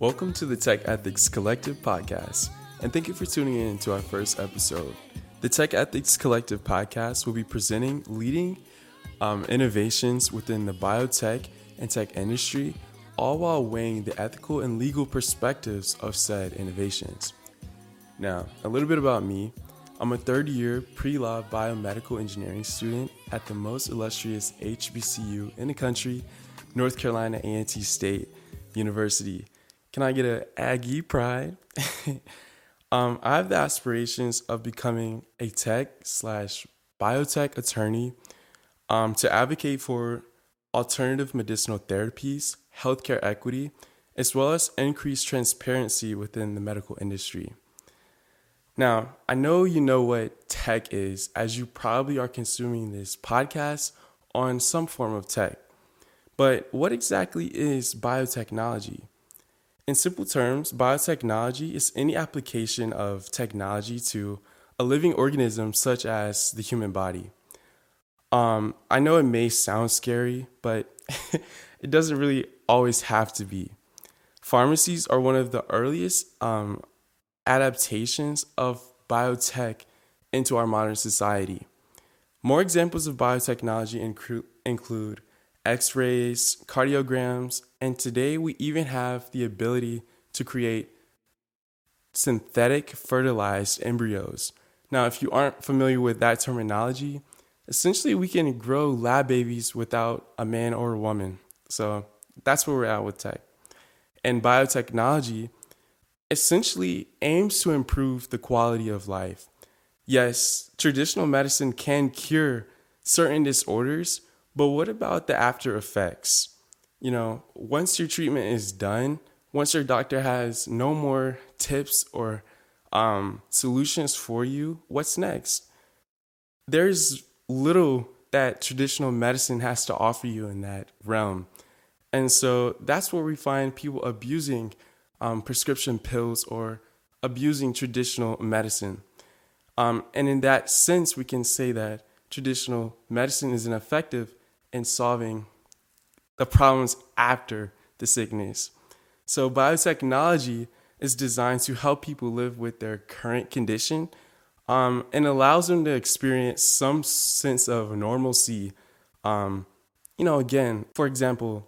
Welcome to the Tech Ethics Collective podcast, and thank you for tuning in to our first episode. The Tech Ethics Collective podcast will be presenting leading um, innovations within the biotech and tech industry, all while weighing the ethical and legal perspectives of said innovations. Now, a little bit about me. I'm a third year pre law biomedical engineering student at the most illustrious HBCU in the country, North Carolina A&T State University. Can I get an Aggie pride? um, I have the aspirations of becoming a tech slash biotech attorney um, to advocate for alternative medicinal therapies, healthcare equity, as well as increased transparency within the medical industry. Now, I know you know what tech is, as you probably are consuming this podcast on some form of tech. But what exactly is biotechnology? In simple terms, biotechnology is any application of technology to a living organism such as the human body. Um, I know it may sound scary, but it doesn't really always have to be. Pharmacies are one of the earliest um, adaptations of biotech into our modern society. More examples of biotechnology include, include x rays, cardiograms, and today we even have the ability to create synthetic fertilized embryos. Now, if you aren't familiar with that terminology, essentially we can grow lab babies without a man or a woman. So that's where we're at with tech. And biotechnology essentially aims to improve the quality of life. Yes, traditional medicine can cure certain disorders, but what about the after effects? You know, once your treatment is done, once your doctor has no more tips or um, solutions for you, what's next? There's little that traditional medicine has to offer you in that realm. And so that's where we find people abusing um, prescription pills or abusing traditional medicine. Um, and in that sense, we can say that traditional medicine is ineffective in solving the problems after the sickness. So, biotechnology is designed to help people live with their current condition um, and allows them to experience some sense of normalcy. Um, you know, again, for example,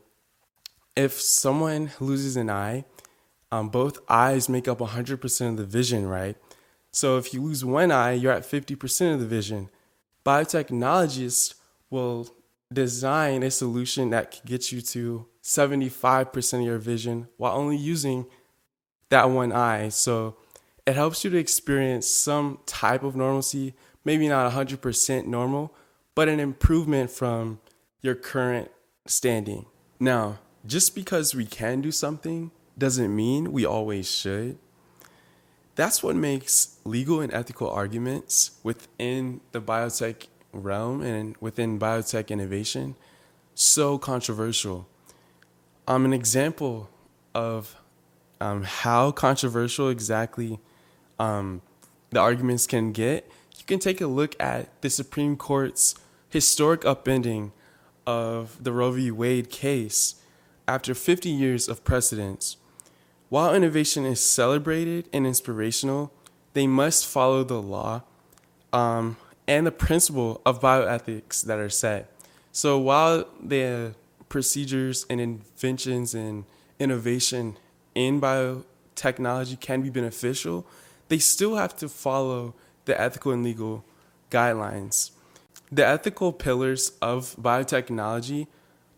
if someone loses an eye, um, both eyes make up 100% of the vision, right? So if you lose one eye, you're at 50% of the vision. Biotechnologists will design a solution that can get you to 75% of your vision while only using that one eye. So it helps you to experience some type of normalcy, maybe not 100% normal, but an improvement from your current standing. Now, just because we can do something doesn't mean we always should. That's what makes legal and ethical arguments within the biotech realm and within biotech innovation so controversial. Um, an example of um, how controversial exactly um, the arguments can get, you can take a look at the Supreme Court's historic upending of the Roe v. Wade case after 50 years of precedents. While innovation is celebrated and inspirational, they must follow the law um, and the principle of bioethics that are set. So while the procedures and inventions and innovation in biotechnology can be beneficial, they still have to follow the ethical and legal guidelines. The ethical pillars of biotechnology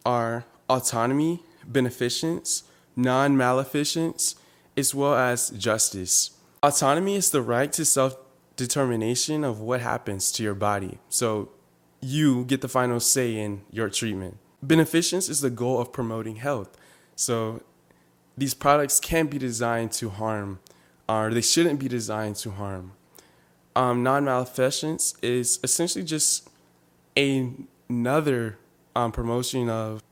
are autonomy, beneficence, non maleficence, as well as justice. Autonomy is the right to self determination of what happens to your body. So you get the final say in your treatment. Beneficence is the goal of promoting health. So these products can't be designed to harm, or they shouldn't be designed to harm. Um, non maleficence is essentially just a, another um, promotion of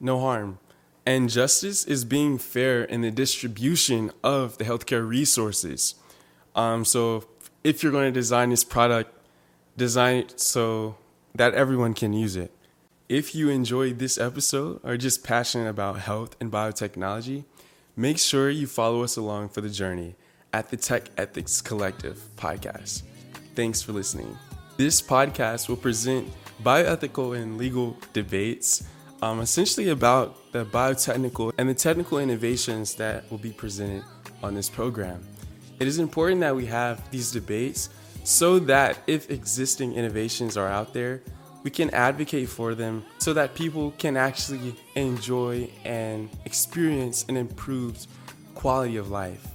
no harm. And justice is being fair in the distribution of the healthcare resources. Um, so if you're going to design this product, design it so that everyone can use it. If you enjoyed this episode or just passionate about health and biotechnology, Make sure you follow us along for the journey at the Tech Ethics Collective podcast. Thanks for listening. This podcast will present bioethical and legal debates, um, essentially about the biotechnical and the technical innovations that will be presented on this program. It is important that we have these debates so that if existing innovations are out there, we can advocate for them so that people can actually enjoy and experience an improved quality of life.